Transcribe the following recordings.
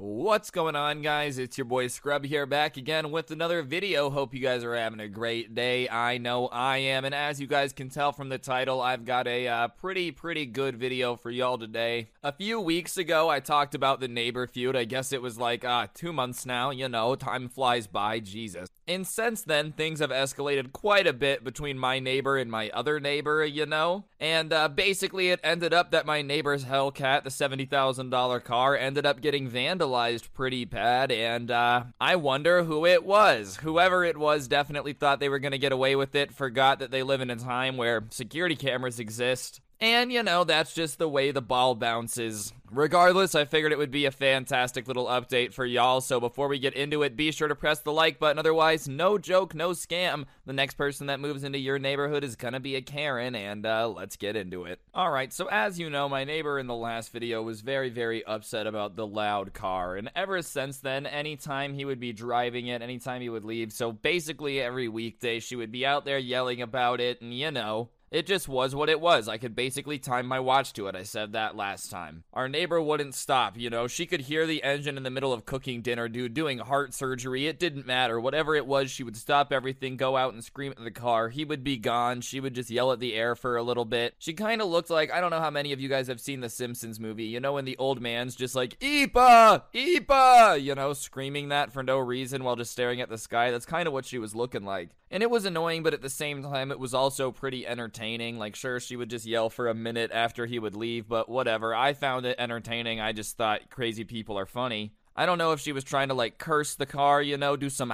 What's going on, guys? It's your boy Scrub here, back again with another video. Hope you guys are having a great day. I know I am, and as you guys can tell from the title, I've got a uh, pretty, pretty good video for y'all today. A few weeks ago, I talked about the neighbor feud. I guess it was like uh, two months now. You know, time flies by, Jesus. And since then, things have escalated quite a bit between my neighbor and my other neighbor, you know? And uh, basically, it ended up that my neighbor's Hellcat, the $70,000 car, ended up getting vandalized pretty bad. And uh, I wonder who it was. Whoever it was definitely thought they were going to get away with it, forgot that they live in a time where security cameras exist. And, you know, that's just the way the ball bounces. Regardless, I figured it would be a fantastic little update for y'all. So before we get into it, be sure to press the like button. Otherwise, no joke, no scam. The next person that moves into your neighborhood is gonna be a Karen, and uh, let's get into it. Alright, so as you know, my neighbor in the last video was very, very upset about the loud car. And ever since then, anytime he would be driving it, anytime he would leave, so basically every weekday, she would be out there yelling about it, and you know, it just was what it was. I could basically time my watch to it. I said that last time. Our neighbor wouldn't stop, you know. She could hear the engine in the middle of cooking dinner, dude, doing heart surgery. It didn't matter. Whatever it was, she would stop everything, go out and scream at the car. He would be gone. She would just yell at the air for a little bit. She kind of looked like I don't know how many of you guys have seen the Simpsons movie. You know when the old man's just like, "Eepa! Eepa!" you know, screaming that for no reason while just staring at the sky. That's kind of what she was looking like. And it was annoying, but at the same time it was also pretty entertaining entertaining. Like, sure, she would just yell for a minute after he would leave, but whatever. I found it entertaining. I just thought crazy people are funny. I don't know if she was trying to like curse the car, you know, do some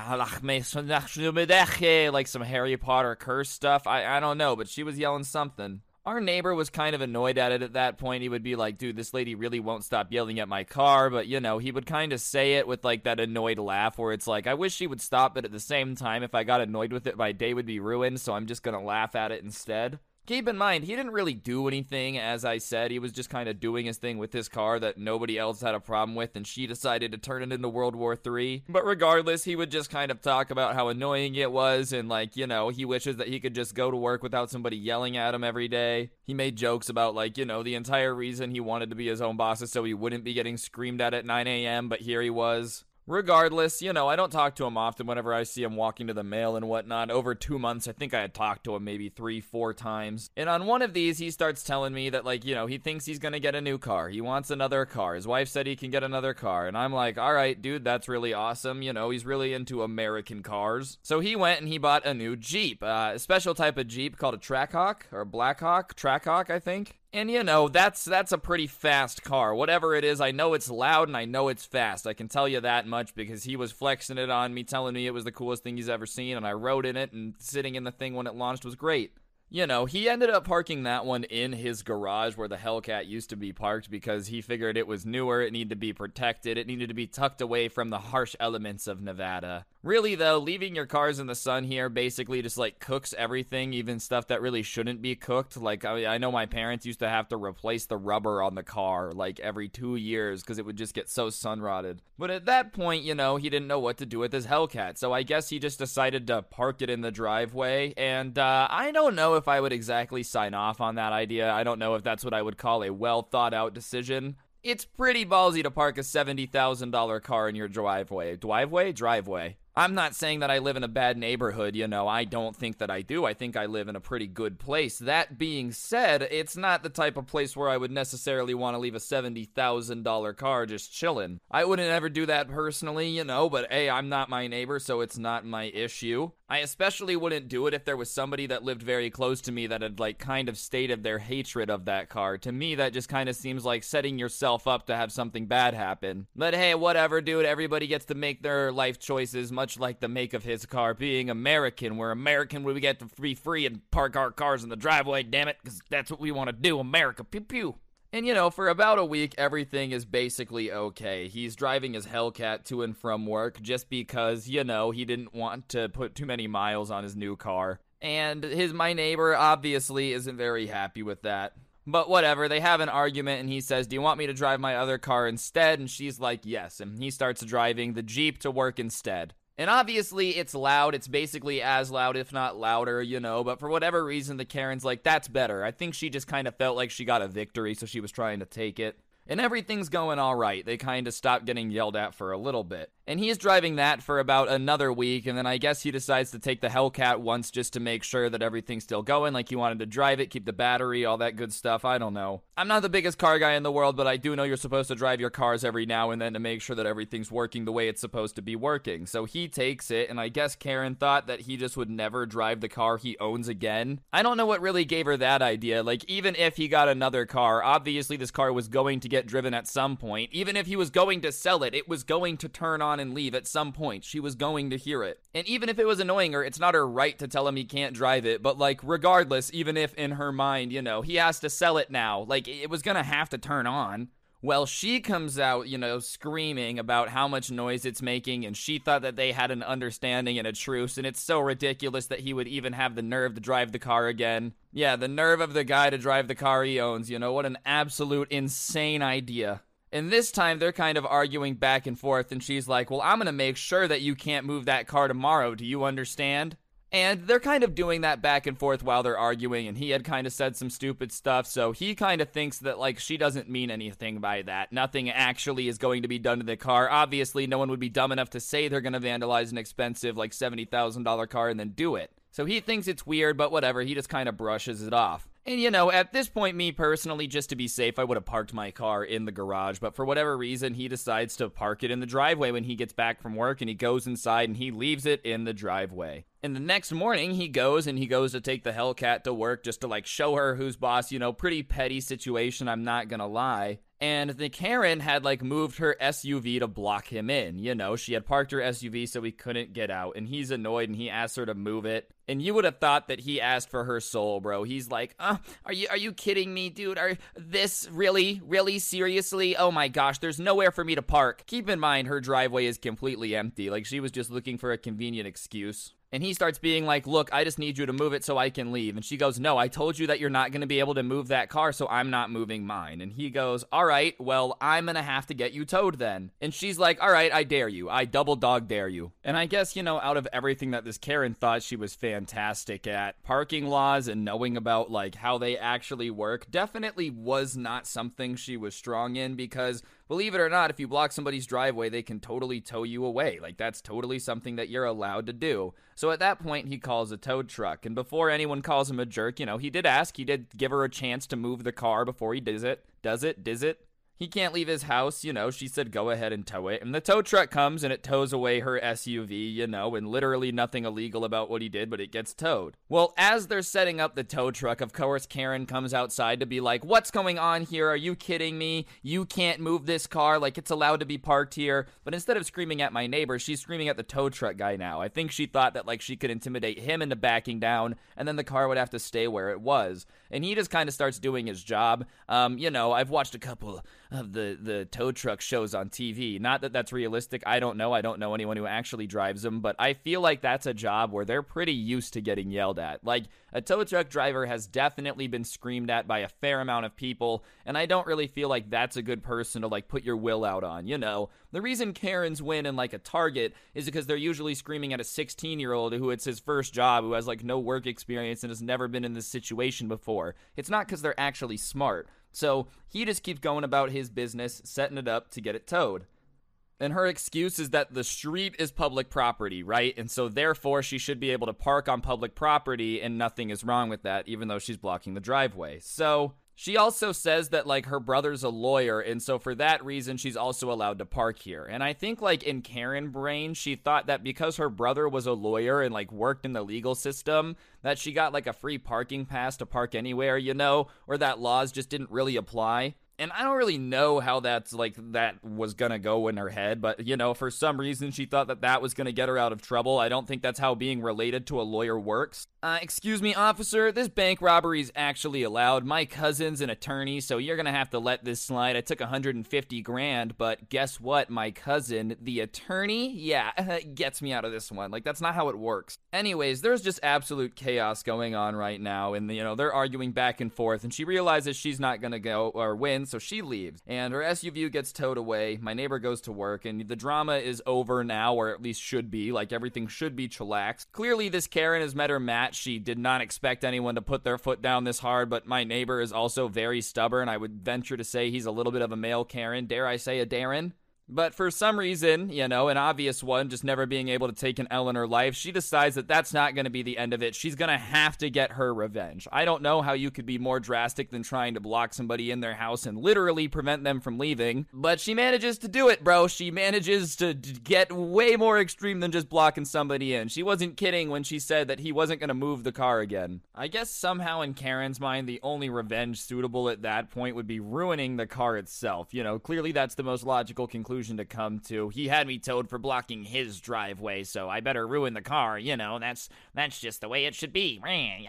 like some Harry Potter curse stuff. I, I don't know, but she was yelling something. Our neighbor was kind of annoyed at it at that point. He would be like, dude, this lady really won't stop yelling at my car. But, you know, he would kind of say it with like that annoyed laugh where it's like, I wish she would stop. But at the same time, if I got annoyed with it, my day would be ruined. So I'm just going to laugh at it instead. Keep in mind, he didn't really do anything, as I said. He was just kind of doing his thing with his car that nobody else had a problem with, and she decided to turn it into World War III. But regardless, he would just kind of talk about how annoying it was, and like, you know, he wishes that he could just go to work without somebody yelling at him every day. He made jokes about, like, you know, the entire reason he wanted to be his own boss is so he wouldn't be getting screamed at at 9 a.m., but here he was. Regardless, you know, I don't talk to him often whenever I see him walking to the mail and whatnot. Over two months, I think I had talked to him maybe three, four times. And on one of these, he starts telling me that, like, you know, he thinks he's gonna get a new car. He wants another car. His wife said he can get another car. And I'm like, all right, dude, that's really awesome. You know, he's really into American cars. So he went and he bought a new Jeep, uh, a special type of Jeep called a Trackhawk or Blackhawk, Trackhawk, I think. And you know, that's that's a pretty fast car. Whatever it is, I know it's loud and I know it's fast. I can tell you that much because he was flexing it on me, telling me it was the coolest thing he's ever seen, and I rode in it and sitting in the thing when it launched was great. You know, he ended up parking that one in his garage where the Hellcat used to be parked because he figured it was newer, it needed to be protected, it needed to be tucked away from the harsh elements of Nevada. Really, though, leaving your cars in the sun here basically just like cooks everything, even stuff that really shouldn't be cooked. Like, I, I know my parents used to have to replace the rubber on the car like every two years because it would just get so sun rotted. But at that point, you know, he didn't know what to do with his Hellcat, so I guess he just decided to park it in the driveway. And uh, I don't know if I would exactly sign off on that idea. I don't know if that's what I would call a well thought out decision. It's pretty ballsy to park a $70,000 car in your driveway. Driveway? Driveway. I'm not saying that I live in a bad neighborhood, you know, I don't think that I do. I think I live in a pretty good place. That being said, it's not the type of place where I would necessarily want to leave a $70,000 car just chilling. I wouldn't ever do that personally, you know, but hey, I'm not my neighbor, so it's not my issue. I especially wouldn't do it if there was somebody that lived very close to me that had, like, kind of stated their hatred of that car. To me, that just kind of seems like setting yourself up to have something bad happen. But hey, whatever, dude. Everybody gets to make their life choices, much like the make of his car. Being American, we're American, we get to be free and park our cars in the driveway, damn it, because that's what we want to do, America. Pew pew. And you know, for about a week, everything is basically okay. He's driving his Hellcat to and from work just because, you know, he didn't want to put too many miles on his new car. And his my neighbor obviously isn't very happy with that. But whatever, they have an argument and he says, Do you want me to drive my other car instead? And she's like, Yes. And he starts driving the Jeep to work instead. And obviously, it's loud. It's basically as loud, if not louder, you know. But for whatever reason, the Karen's like, that's better. I think she just kind of felt like she got a victory, so she was trying to take it. and everything's going all right. They kind of stop getting yelled at for a little bit. And he's driving that for about another week, and then I guess he decides to take the Hellcat once just to make sure that everything's still going. Like he wanted to drive it, keep the battery, all that good stuff. I don't know. I'm not the biggest car guy in the world, but I do know you're supposed to drive your cars every now and then to make sure that everything's working the way it's supposed to be working. So he takes it, and I guess Karen thought that he just would never drive the car he owns again. I don't know what really gave her that idea. Like, even if he got another car, obviously this car was going to get driven at some point. Even if he was going to sell it, it was going to turn on and leave at some point. She was going to hear it. And even if it was annoying her, it's not her right to tell him he can't drive it. But, like, regardless, even if in her mind, you know, he has to sell it now, like, it was gonna have to turn on. Well, she comes out, you know, screaming about how much noise it's making, and she thought that they had an understanding and a truce, and it's so ridiculous that he would even have the nerve to drive the car again. Yeah, the nerve of the guy to drive the car he owns, you know, what an absolute insane idea. And this time they're kind of arguing back and forth, and she's like, Well, I'm gonna make sure that you can't move that car tomorrow. Do you understand? And they're kind of doing that back and forth while they're arguing, and he had kind of said some stupid stuff, so he kind of thinks that, like, she doesn't mean anything by that. Nothing actually is going to be done to the car. Obviously, no one would be dumb enough to say they're going to vandalize an expensive, like, $70,000 car and then do it. So he thinks it's weird, but whatever, he just kind of brushes it off. And you know, at this point, me personally, just to be safe, I would have parked my car in the garage. But for whatever reason, he decides to park it in the driveway when he gets back from work and he goes inside and he leaves it in the driveway. And the next morning, he goes and he goes to take the Hellcat to work just to like show her who's boss. You know, pretty petty situation, I'm not gonna lie. And the Karen had like moved her SUV to block him in. You know, she had parked her SUV so he couldn't get out. And he's annoyed and he asked her to move it. And you would have thought that he asked for her soul, bro. He's like, uh, are you are you kidding me, dude? Are this really, really seriously? Oh my gosh, there's nowhere for me to park. Keep in mind her driveway is completely empty. Like she was just looking for a convenient excuse. And he starts being like, Look, I just need you to move it so I can leave. And she goes, No, I told you that you're not going to be able to move that car, so I'm not moving mine. And he goes, All right, well, I'm going to have to get you towed then. And she's like, All right, I dare you. I double dog dare you. And I guess, you know, out of everything that this Karen thought she was fantastic at, parking laws and knowing about like how they actually work definitely was not something she was strong in because believe it or not, if you block somebody's driveway, they can totally tow you away. Like, that's totally something that you're allowed to do. So at that point, he calls a tow truck. And before anyone calls him a jerk, you know, he did ask, he did give her a chance to move the car before he does it. Does it? Does it? He can't leave his house, you know. She said, go ahead and tow it. And the tow truck comes and it tows away her SUV, you know, and literally nothing illegal about what he did, but it gets towed. Well, as they're setting up the tow truck, of course, Karen comes outside to be like, what's going on here? Are you kidding me? You can't move this car. Like, it's allowed to be parked here. But instead of screaming at my neighbor, she's screaming at the tow truck guy now. I think she thought that, like, she could intimidate him into backing down, and then the car would have to stay where it was. And he just kind of starts doing his job. Um, you know, I've watched a couple of the the tow truck shows on TV. Not that that's realistic. I don't know. I don't know anyone who actually drives them, but I feel like that's a job where they're pretty used to getting yelled at. Like a tow truck driver has definitely been screamed at by a fair amount of people, and I don't really feel like that's a good person to like put your will out on, you know. The reason Karens win in like a Target is because they're usually screaming at a 16-year-old who it's his first job, who has like no work experience and has never been in this situation before. It's not cuz they're actually smart. So he just keeps going about his business, setting it up to get it towed. And her excuse is that the street is public property, right? And so therefore she should be able to park on public property and nothing is wrong with that, even though she's blocking the driveway. So she also says that like her brother's a lawyer and so for that reason she's also allowed to park here. And I think like in Karen brain she thought that because her brother was a lawyer and like worked in the legal system that she got like a free parking pass to park anywhere, you know, or that laws just didn't really apply and I don't really know how that's like that was gonna go in her head, but you know, for some reason she thought that that was gonna get her out of trouble. I don't think that's how being related to a lawyer works. Uh, excuse me, officer, this bank robbery is actually allowed. My cousin's an attorney, so you're gonna have to let this slide. I took 150 grand, but guess what? My cousin, the attorney, yeah, gets me out of this one. Like, that's not how it works. Anyways, there's just absolute chaos going on right now, and you know, they're arguing back and forth, and she realizes she's not gonna go or win so she leaves. And her SUV gets towed away. My neighbor goes to work, and the drama is over now, or at least should be. Like everything should be chillaxed. Clearly, this Karen has met her match. She did not expect anyone to put their foot down this hard, but my neighbor is also very stubborn. I would venture to say he's a little bit of a male Karen. Dare I say a Darren? But for some reason, you know, an obvious one, just never being able to take an L in her life, she decides that that's not going to be the end of it. She's going to have to get her revenge. I don't know how you could be more drastic than trying to block somebody in their house and literally prevent them from leaving, but she manages to do it, bro. She manages to get way more extreme than just blocking somebody in. She wasn't kidding when she said that he wasn't going to move the car again. I guess somehow in Karen's mind, the only revenge suitable at that point would be ruining the car itself. You know, clearly that's the most logical conclusion conclusion to come to. He had me towed for blocking his driveway, so I better ruin the car. You know, that's that's just the way it should be.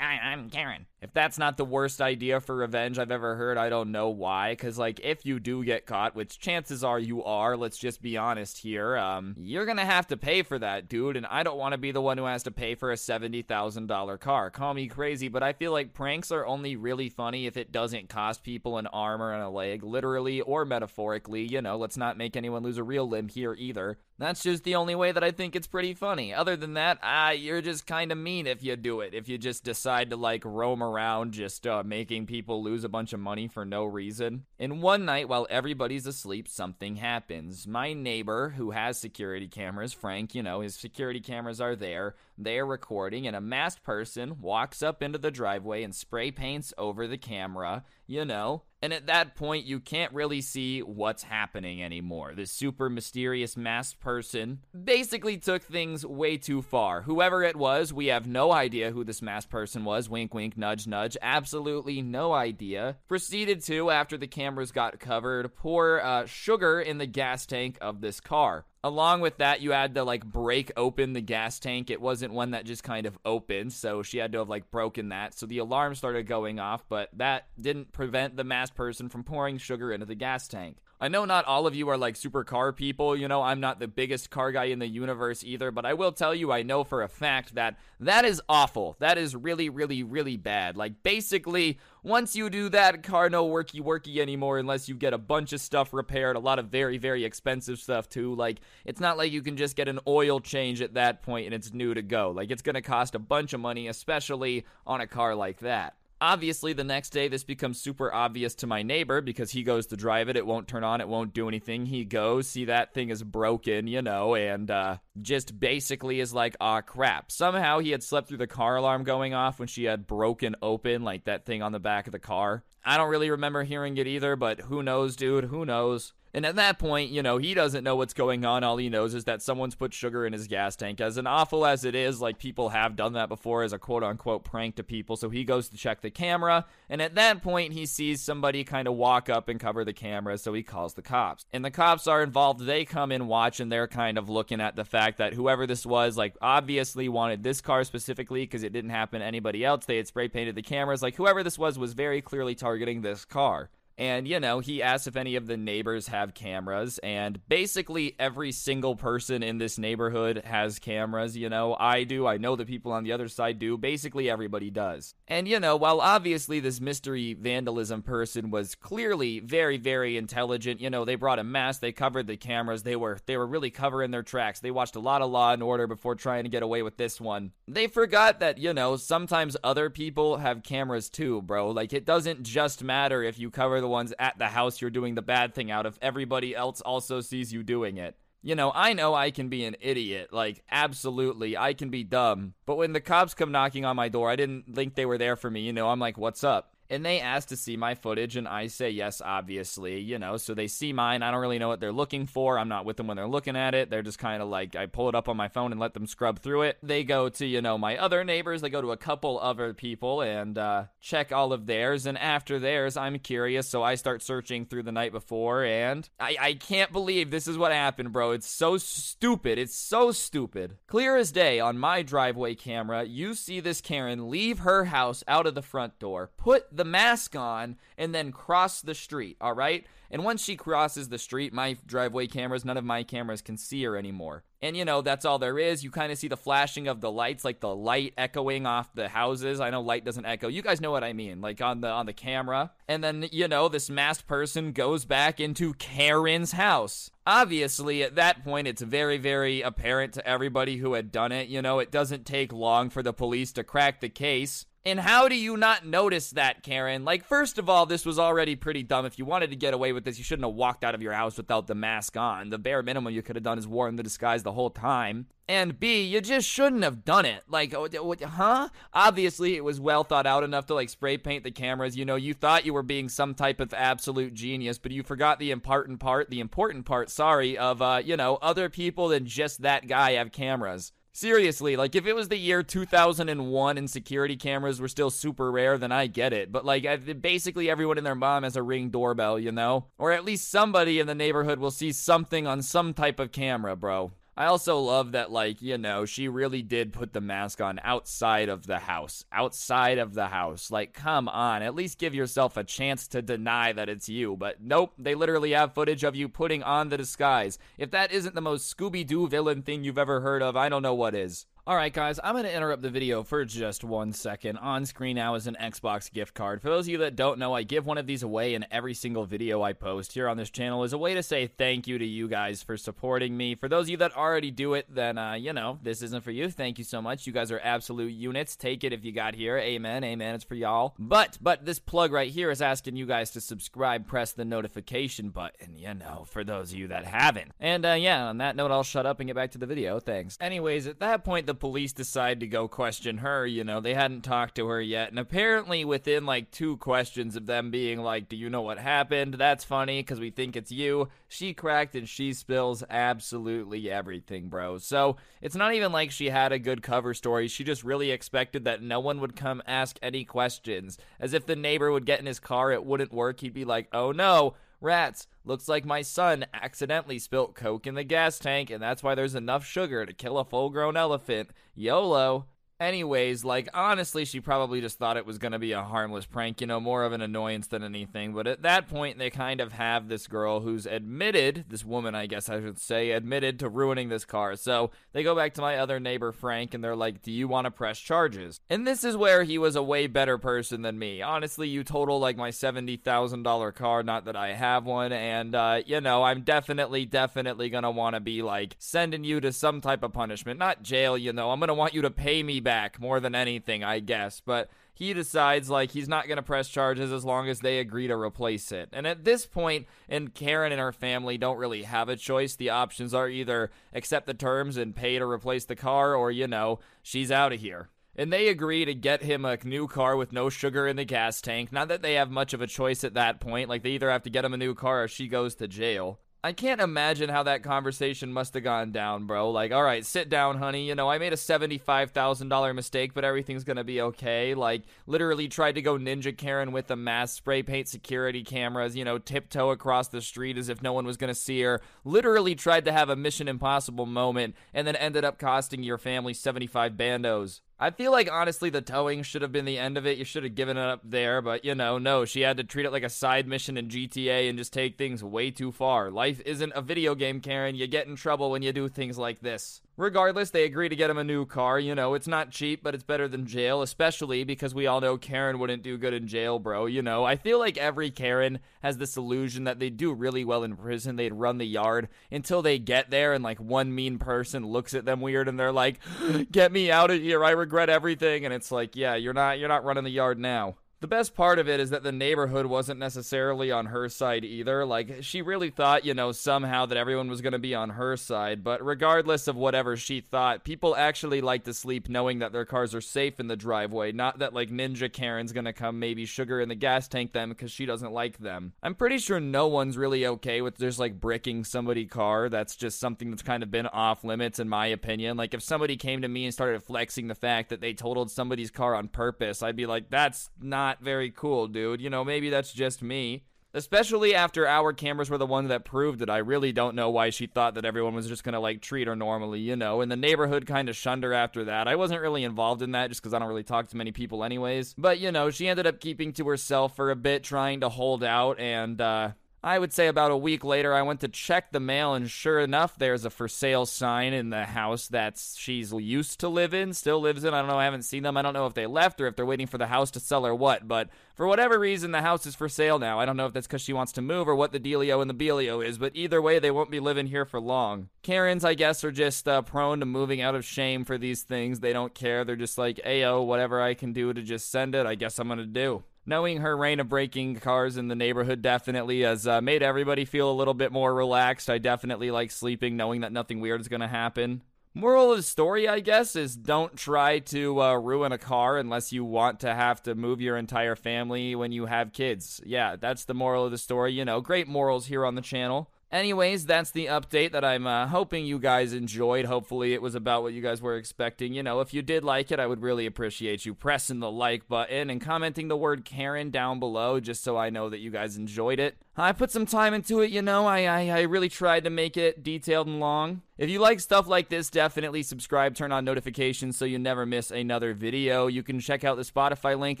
I, I'm Karen. If that's not the worst idea for revenge I've ever heard, I don't know why. Because like, if you do get caught, which chances are you are, let's just be honest here. Um, you're gonna have to pay for that, dude. And I don't want to be the one who has to pay for a seventy thousand dollar car. Call me crazy, but I feel like pranks are only really funny if it doesn't cost people an arm or a leg, literally or metaphorically. You know, let's not make anyone lose a real limb here either. That's just the only way that I think it's pretty funny. Other than that, ah, you're just kind of mean if you do it. If you just decide to like roam around just uh, making people lose a bunch of money for no reason. And one night while everybody's asleep, something happens. My neighbor, who has security cameras, Frank, you know, his security cameras are there. They're recording, and a masked person walks up into the driveway and spray paints over the camera, you know, and at that point, you can't really see what's happening anymore. This super mysterious masked person basically took things way too far. Whoever it was, we have no idea who this masked person was. Wink, wink, nudge, nudge. Absolutely no idea. Proceeded to, after the cameras got covered, pour uh, sugar in the gas tank of this car. Along with that, you had to like break open the gas tank. It wasn't one that just kind of opened, so she had to have like broken that. So the alarm started going off, but that didn't prevent the masked person from pouring sugar into the gas tank. I know not all of you are like super car people, you know, I'm not the biggest car guy in the universe either, but I will tell you I know for a fact that that is awful. That is really, really, really bad. Like, basically, once you do that, car no worky worky anymore unless you get a bunch of stuff repaired, a lot of very, very expensive stuff too. Like, it's not like you can just get an oil change at that point and it's new to go. Like, it's gonna cost a bunch of money, especially on a car like that. Obviously, the next day, this becomes super obvious to my neighbor because he goes to drive it. It won't turn on, it won't do anything. He goes, see that thing is broken, you know, and uh, just basically is like, ah, crap. Somehow he had slept through the car alarm going off when she had broken open, like that thing on the back of the car. I don't really remember hearing it either, but who knows, dude? Who knows? And at that point, you know, he doesn't know what's going on. All he knows is that someone's put sugar in his gas tank. As an awful as it is, like people have done that before as a quote unquote prank to people. So he goes to check the camera. And at that point, he sees somebody kind of walk up and cover the camera. So he calls the cops. And the cops are involved. They come in, watch, and they're kind of looking at the fact that whoever this was, like, obviously wanted this car specifically because it didn't happen to anybody else. They had spray painted the cameras. Like, whoever this was was very clearly targeting this car. And, you know, he asks if any of the neighbors have cameras. And basically, every single person in this neighborhood has cameras. You know, I do. I know the people on the other side do. Basically, everybody does. And, you know, while obviously this mystery vandalism person was clearly very, very intelligent, you know, they brought a mask, they covered the cameras, they were they were really covering their tracks. They watched a lot of Law and Order before trying to get away with this one. They forgot that, you know, sometimes other people have cameras too, bro. Like, it doesn't just matter if you cover the ones at the house you're doing the bad thing out of. Everybody else also sees you doing it. You know, I know I can be an idiot. Like, absolutely, I can be dumb. But when the cops come knocking on my door, I didn't think they were there for me. You know, I'm like, what's up? And they ask to see my footage and I say yes obviously you know so they see mine. I don't really know what they're looking for. I'm not with them when they're looking at it. They're just kind of like I pull it up on my phone and let them scrub through it. They go to you know my other neighbors. They go to a couple other people and uh, check all of theirs and after theirs I'm curious so I start searching through the night before and I, I can't believe this is what happened bro. It's so stupid. It's so stupid. Clear as day on my driveway camera you see this Karen leave her house out of the front door put the the mask on and then cross the street, all right? And once she crosses the street, my driveway cameras, none of my cameras can see her anymore. And you know, that's all there is. You kind of see the flashing of the lights, like the light echoing off the houses. I know light doesn't echo. You guys know what I mean, like on the on the camera. And then, you know, this masked person goes back into Karen's house. Obviously, at that point, it's very, very apparent to everybody who had done it. You know, it doesn't take long for the police to crack the case. And how do you not notice that, Karen? Like, first of all, this was already pretty dumb. If you wanted to get away with this, you shouldn't have walked out of your house without the mask on. The bare minimum you could have done is worn the disguise the whole time. And B, you just shouldn't have done it. Like, huh? Obviously, it was well thought out enough to like spray paint the cameras. You know, you thought you were being some type of absolute genius, but you forgot the important part, the important part, sorry, of, uh, you know, other people than just that guy have cameras. Seriously, like if it was the year 2001 and security cameras were still super rare, then I get it. But like basically everyone and their mom has a ring doorbell, you know? Or at least somebody in the neighborhood will see something on some type of camera, bro. I also love that, like, you know, she really did put the mask on outside of the house. Outside of the house. Like, come on. At least give yourself a chance to deny that it's you. But nope, they literally have footage of you putting on the disguise. If that isn't the most Scooby Doo villain thing you've ever heard of, I don't know what is. Alright, guys, I'm going to interrupt the video for just one second. On screen now is an Xbox gift card. For those of you that don't know, I give one of these away in every single video I post here on this channel as a way to say thank you to you guys for supporting me. For those of you that already do it, then, uh, you know, this isn't for you. Thank you so much. You guys are absolute units. Take it if you got here. Amen. Amen. It's for y'all. But, but this plug right here is asking you guys to subscribe, press the notification button, you know, for those of you that haven't. And, uh, yeah, on that note, I'll shut up and get back to the video. Thanks. Anyways, at that point, the the police decide to go question her. You know, they hadn't talked to her yet. And apparently, within like two questions of them being like, Do you know what happened? That's funny because we think it's you. She cracked and she spills absolutely everything, bro. So it's not even like she had a good cover story. She just really expected that no one would come ask any questions. As if the neighbor would get in his car, it wouldn't work. He'd be like, Oh no, Rats, looks like my son accidentally spilt Coke in the gas tank, and that's why there's enough sugar to kill a full grown elephant. YOLO. Anyways, like, honestly, she probably just thought it was going to be a harmless prank, you know, more of an annoyance than anything. But at that point, they kind of have this girl who's admitted, this woman, I guess I should say, admitted to ruining this car. So they go back to my other neighbor, Frank, and they're like, Do you want to press charges? And this is where he was a way better person than me. Honestly, you total like my $70,000 car, not that I have one. And, uh, you know, I'm definitely, definitely going to want to be like sending you to some type of punishment. Not jail, you know. I'm going to want you to pay me back more than anything, I guess. But he decides like he's not going to press charges as long as they agree to replace it. And at this point, and Karen and her family don't really have a choice. The options are either accept the terms and pay to replace the car, or you know, she's out of here. And they agree to get him a new car with no sugar in the gas tank. Not that they have much of a choice at that point. Like, they either have to get him a new car or she goes to jail. I can't imagine how that conversation must have gone down, bro. Like, all right, sit down, honey. You know, I made a $75,000 mistake, but everything's going to be okay. Like, literally tried to go Ninja Karen with the mask, spray paint security cameras, you know, tiptoe across the street as if no one was going to see her. Literally tried to have a Mission Impossible moment and then ended up costing your family 75 bandos. I feel like honestly the towing should have been the end of it. You should have given it up there, but you know, no, she had to treat it like a side mission in GTA and just take things way too far. Life isn't a video game, Karen. You get in trouble when you do things like this. Regardless, they agree to get him a new car. You know, it's not cheap, but it's better than jail, especially because we all know Karen wouldn't do good in jail, bro. You know, I feel like every Karen has this illusion that they do really well in prison. They'd run the yard until they get there and like one mean person looks at them weird and they're like, "Get me out of here. I regret everything." And it's like, "Yeah, you're not you're not running the yard now." The best part of it is that the neighborhood wasn't necessarily on her side either. Like, she really thought, you know, somehow that everyone was going to be on her side. But regardless of whatever she thought, people actually like to sleep knowing that their cars are safe in the driveway. Not that, like, Ninja Karen's going to come maybe sugar in the gas tank them because she doesn't like them. I'm pretty sure no one's really okay with just, like, bricking somebody's car. That's just something that's kind of been off limits, in my opinion. Like, if somebody came to me and started flexing the fact that they totaled somebody's car on purpose, I'd be like, that's not not very cool, dude. You know, maybe that's just me. Especially after our cameras were the ones that proved it. I really don't know why she thought that everyone was just gonna like treat her normally, you know. And the neighborhood kind of shunned her after that. I wasn't really involved in that just because I don't really talk to many people anyways. But you know, she ended up keeping to herself for a bit, trying to hold out, and uh I would say about a week later, I went to check the mail, and sure enough, there's a for sale sign in the house that she's used to live in, still lives in. I don't know, I haven't seen them. I don't know if they left or if they're waiting for the house to sell or what, but for whatever reason, the house is for sale now. I don't know if that's because she wants to move or what the dealio and the bealio is, but either way, they won't be living here for long. Karens, I guess, are just uh, prone to moving out of shame for these things. They don't care. They're just like, ayo, whatever I can do to just send it, I guess I'm gonna do knowing her reign of breaking cars in the neighborhood definitely has uh, made everybody feel a little bit more relaxed. I definitely like sleeping knowing that nothing weird is going to happen. Moral of the story, I guess, is don't try to uh, ruin a car unless you want to have to move your entire family when you have kids. Yeah, that's the moral of the story. You know, great morals here on the channel. Anyways, that's the update that I'm uh, hoping you guys enjoyed. Hopefully, it was about what you guys were expecting. You know, if you did like it, I would really appreciate you pressing the like button and commenting the word Karen down below just so I know that you guys enjoyed it. I put some time into it, you know. I, I, I really tried to make it detailed and long. If you like stuff like this, definitely subscribe, turn on notifications so you never miss another video. You can check out the Spotify link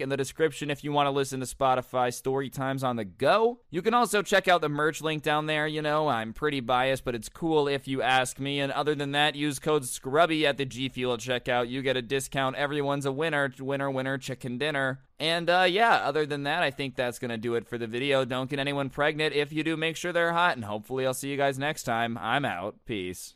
in the description if you want to listen to Spotify story times on the go. You can also check out the merch link down there. You know, I'm pretty biased, but it's cool if you ask me. And other than that, use code SCRUBBY at the G Fuel checkout. You get a discount. Everyone's a winner. Winner, winner, chicken dinner. And uh, yeah, other than that, I think that's going to do it for the video. Don't get anyone pregnant. If you do, make sure they're hot. And hopefully, I'll see you guys next time. I'm out. Peace.